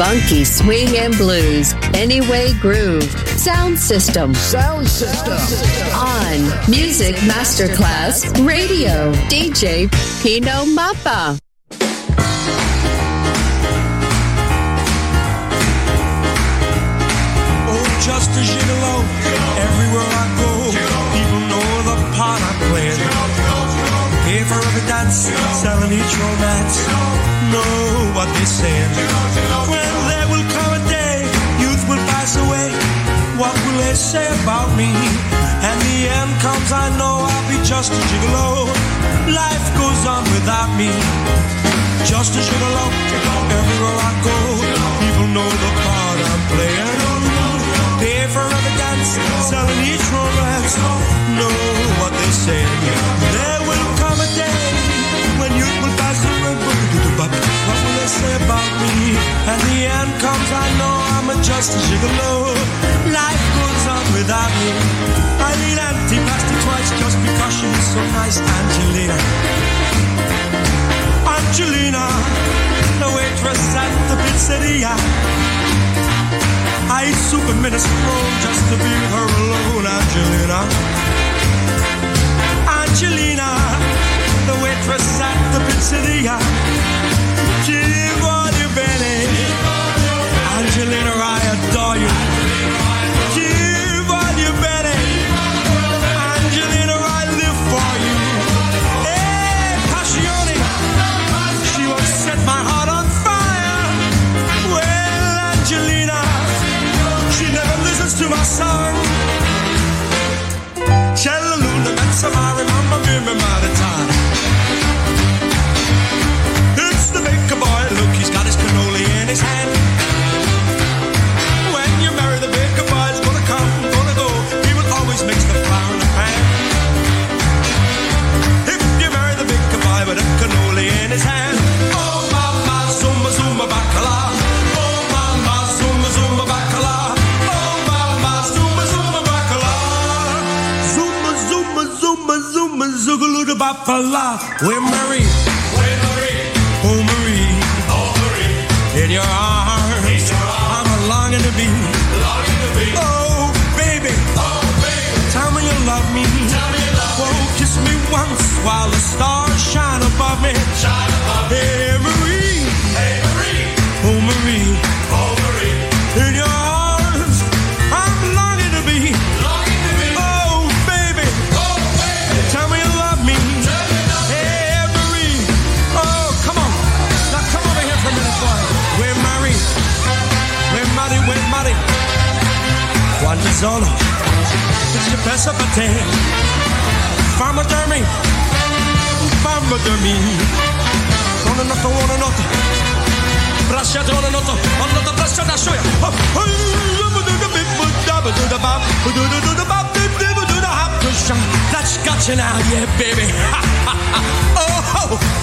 Funky swing and blues. Anyway groove. Sound system. Sound system. On Music Masterclass Radio. DJ Pino Mappa. Oh, just a gigolo. Everywhere I go, people know the part I'm playing. Pay for every dance, selling each romance. Know what they're saying. Pass away. What will they say about me? And the end comes, I know I'll be just a gigolo. Life goes on without me. Just a gigolo. Everywhere I go, people know the part I'm playing. Pay for every dance, selling each romance. Know what they say. There will come a day say about me. And the end comes, I know I'm a just a gigolo. Life goes on without me. I mean, antipasti twice just because she was so nice, Angelina. Angelina, the waitress at the pizzeria. I ate soup just to be with her alone, Angelina. Angelina, the waitress at the pizzeria. She to my song. Shall the and that's a give me my time. We're a la. Where Marie? Where Marie? Oh Marie. Oh Marie. In your arms. In your arms. I'm longing to be. Longing to be. Oh baby. Oh baby. Tell me you love me. Tell me you love oh, me. kiss me once while the stars shine above me. Shine above me. Hey, Marie. solo si penso per te fammi dormire fammi dormire una notte una notte bracciato una notte una notte bracciata soia that's got you now yeah baby. Oh, oh.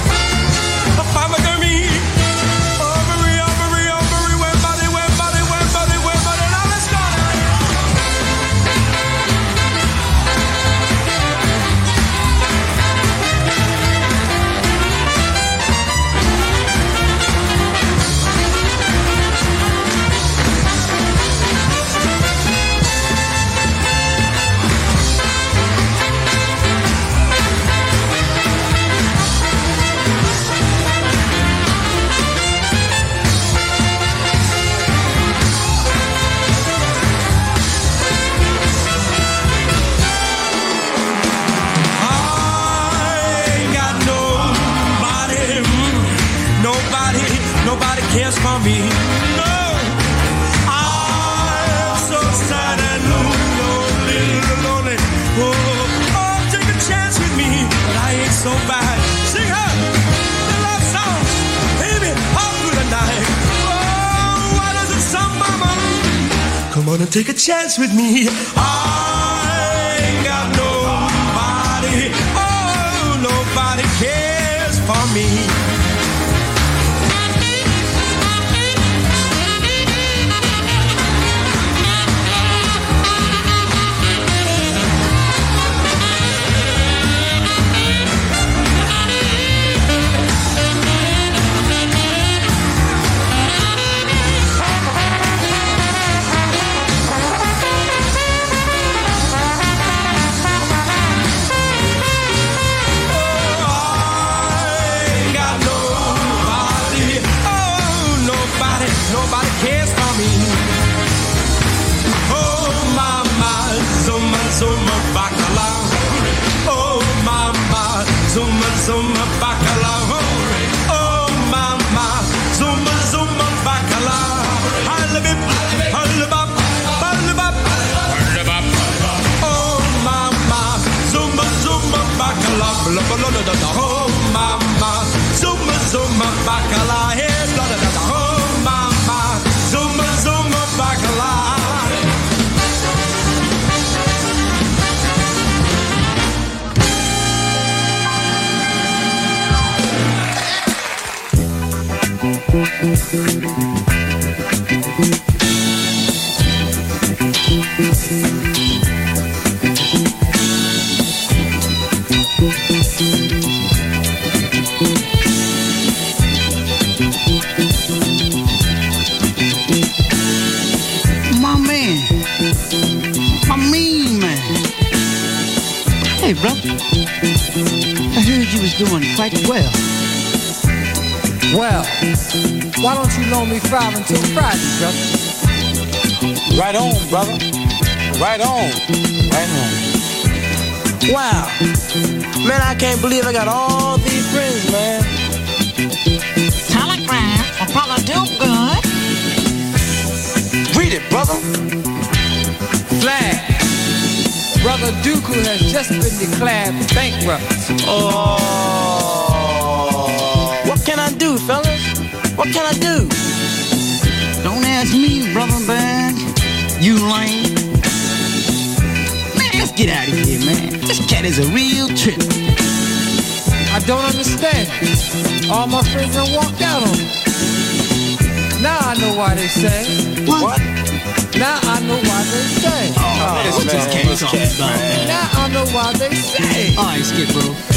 me dat naar, oh mama. Well, well, why don't you loan me five until Friday, brother? Right on, brother. Right on. Right on. Wow. Man, I can't believe I got all these friends, man. Telegram will brother do good. Read it, brother. Flag. Brother Dooku has just been declared bankrupt. Oh. What can I do? Don't ask me, brother bag. You lame. Man, let's get out of here, man. This cat is a real trip. I don't understand. All my friends done walked out on me. Now I know why they say. What? Now I know why they say. Oh, this oh, what this man, this cat, man? Now I know why they say. All right, skip, bro.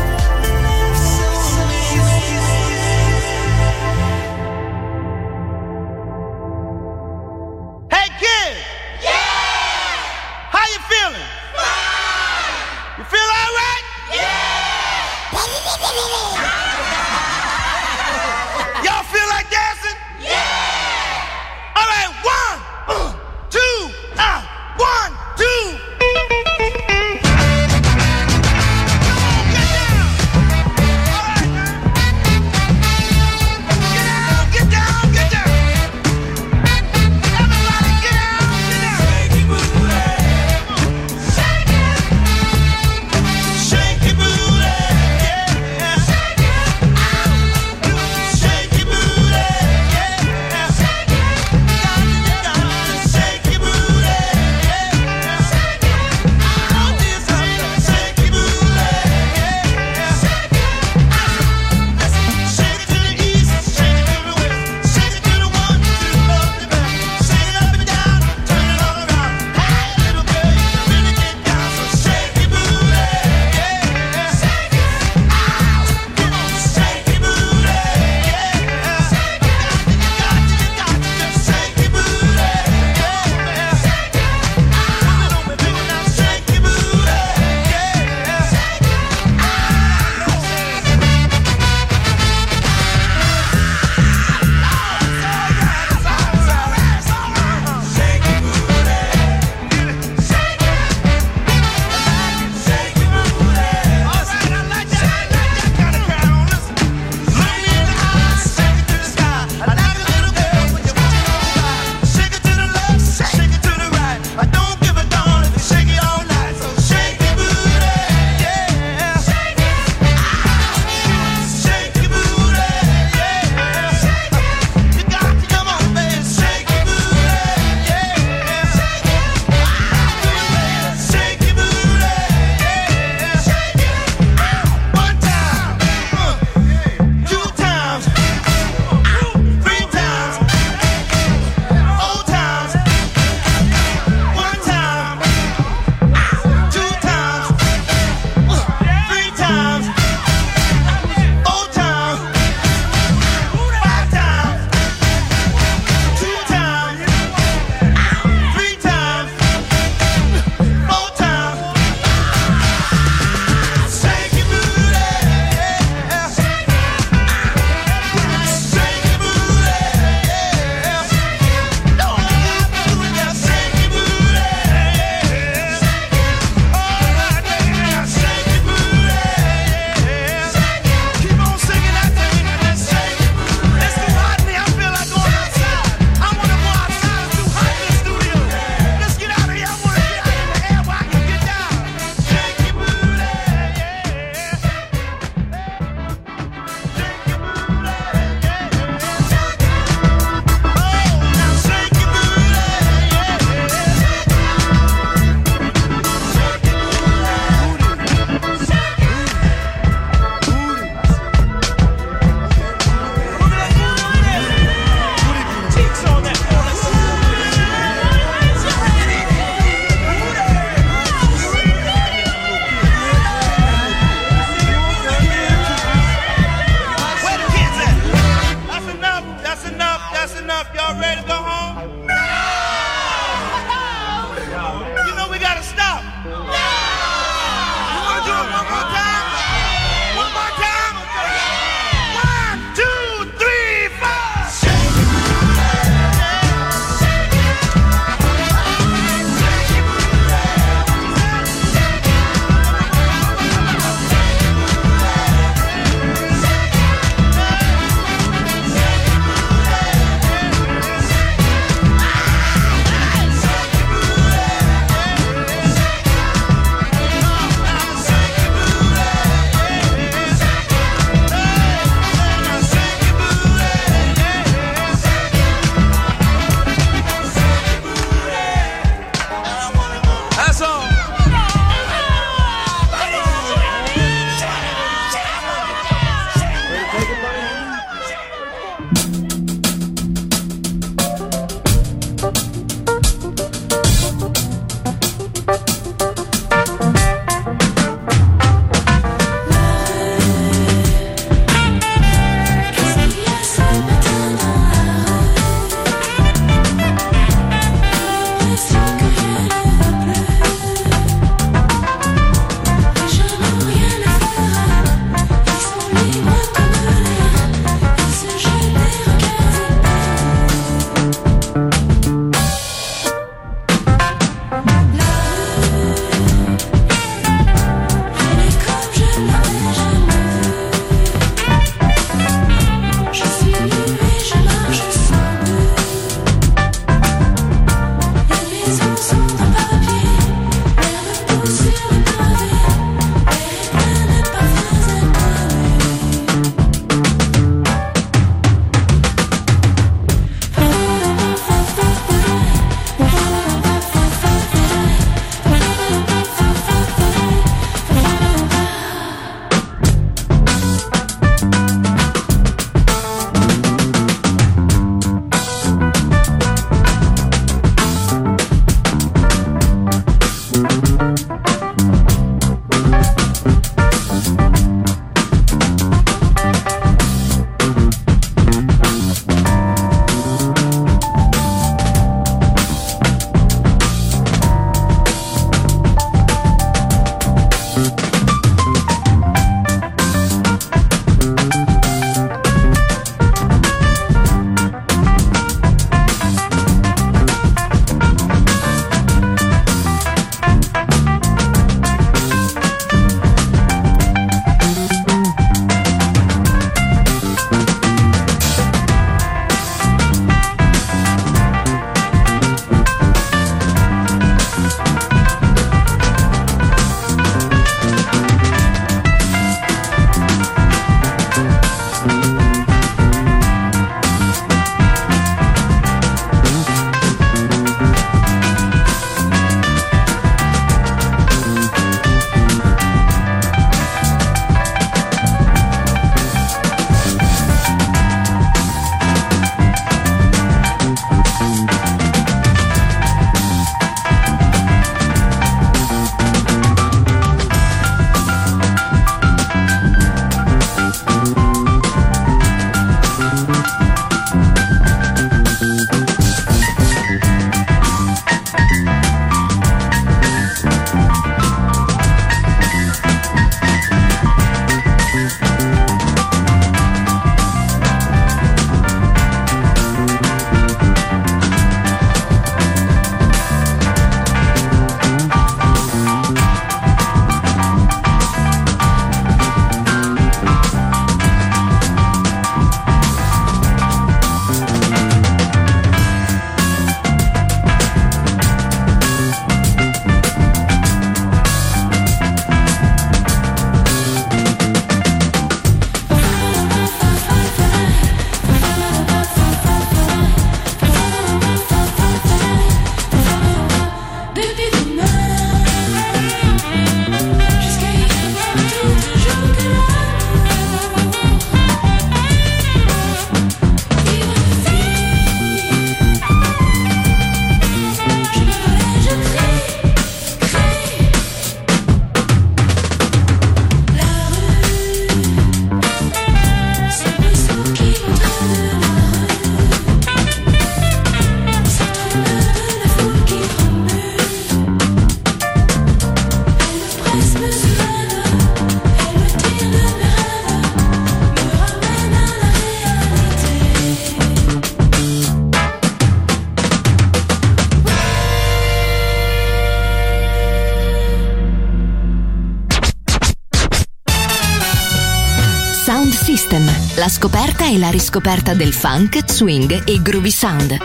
La scoperta e la riscoperta del funk, swing e groovy sound.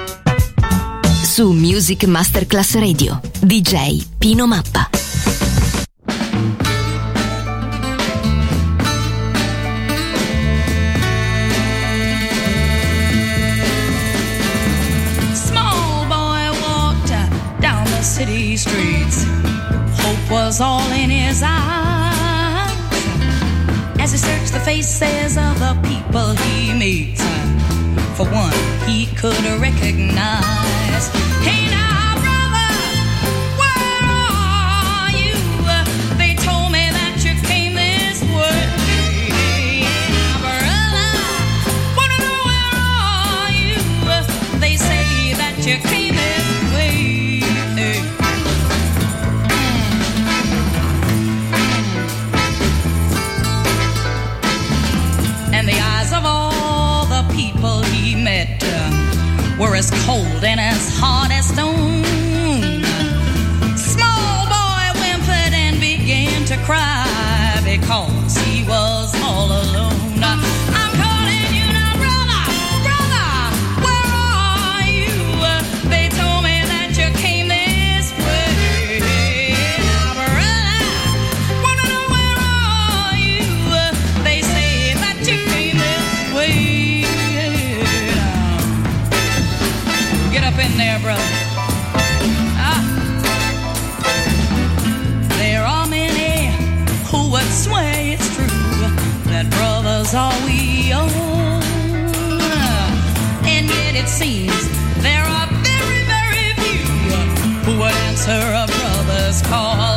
Su Music Masterclass Radio, DJ Pino Mappa. City streets. Hope was all in his eyes as he the faces of the people he meets. For one, he could recognize. Hey now, brother, where are you? They told me that you came this way. Hey Now, brother, wanna know where are you? They say that you came as cold and as hard as stone. Small boy whimpered and began to cry up in there, brother. Ah. There are many who would swear it's true that brothers are we own. And yet it seems there are very, very few who would answer a brother's call.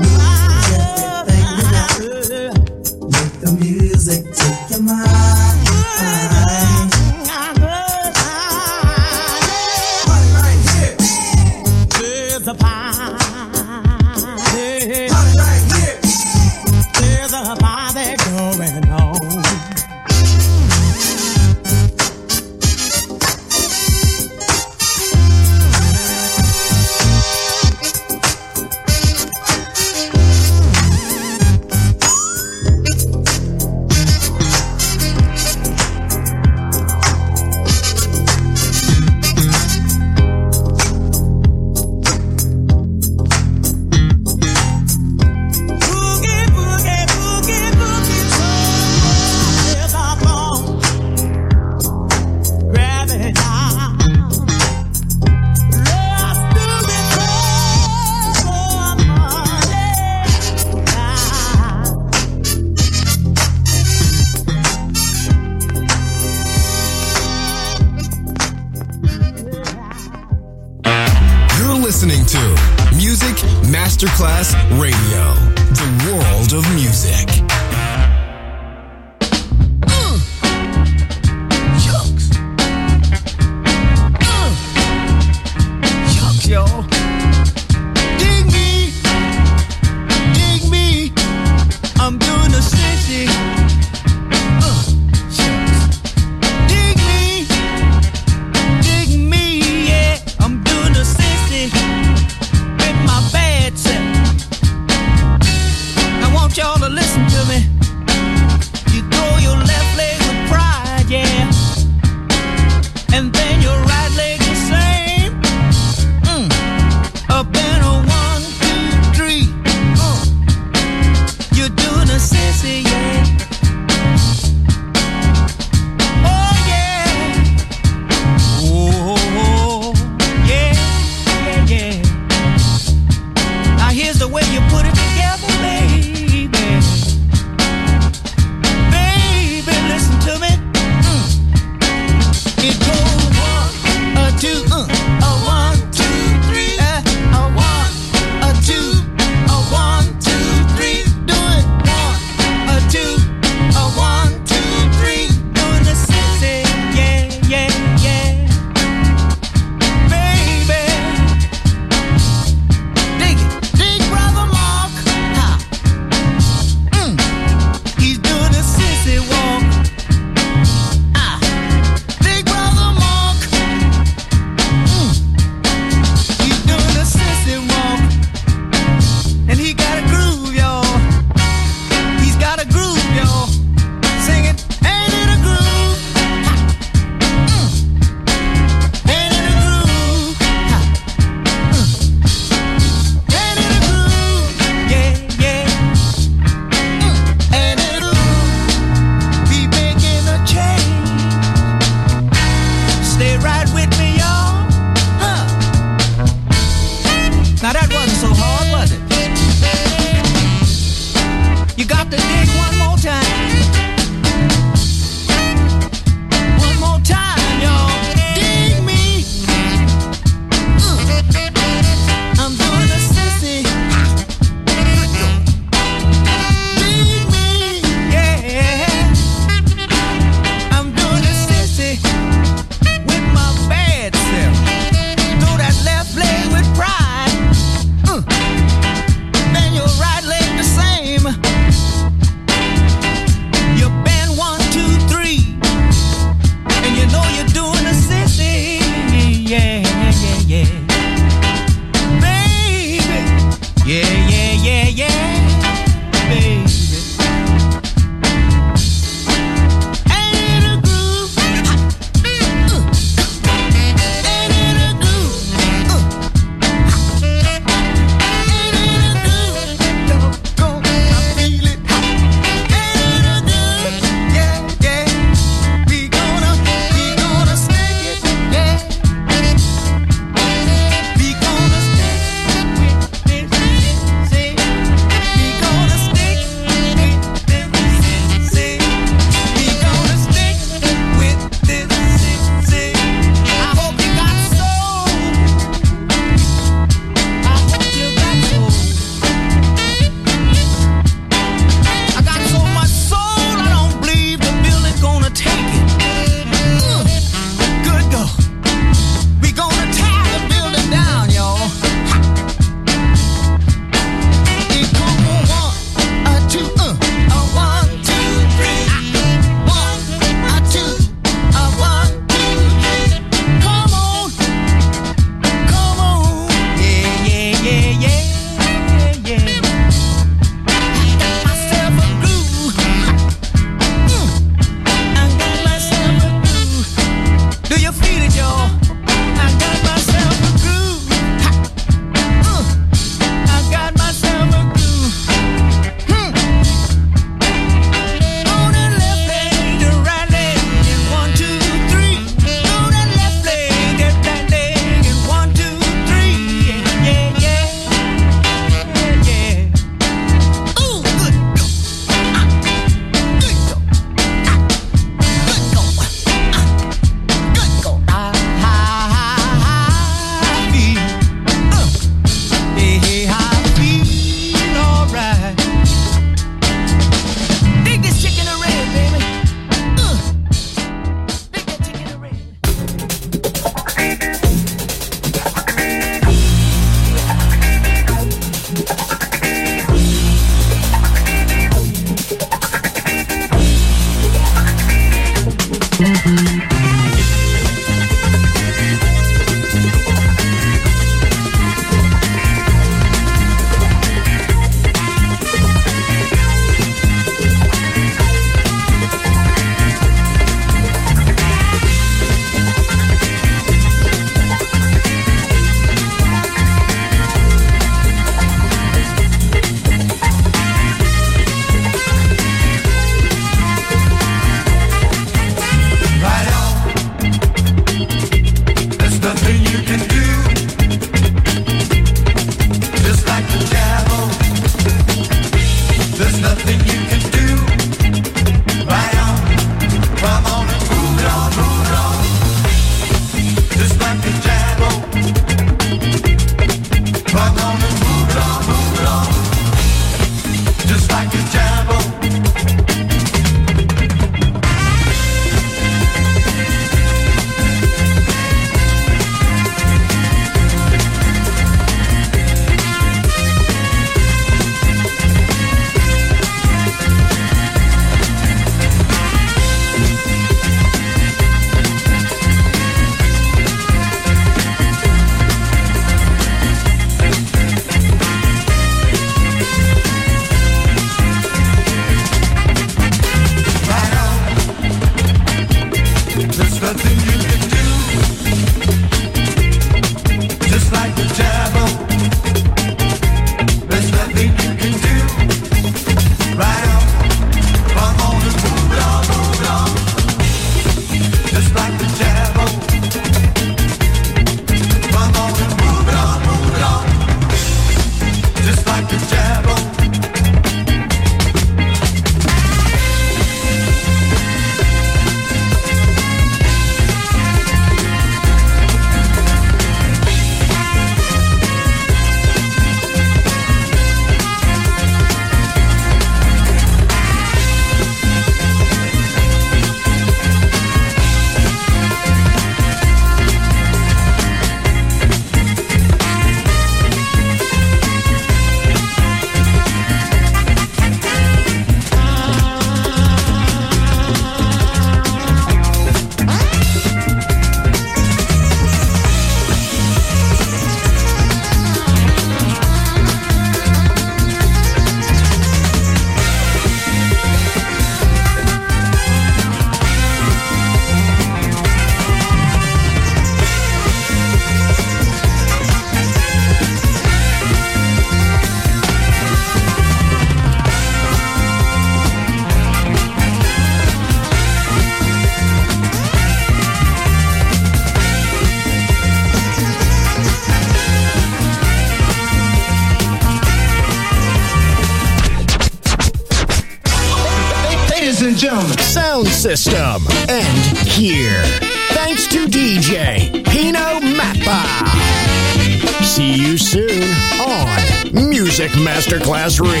Masterclass Radio.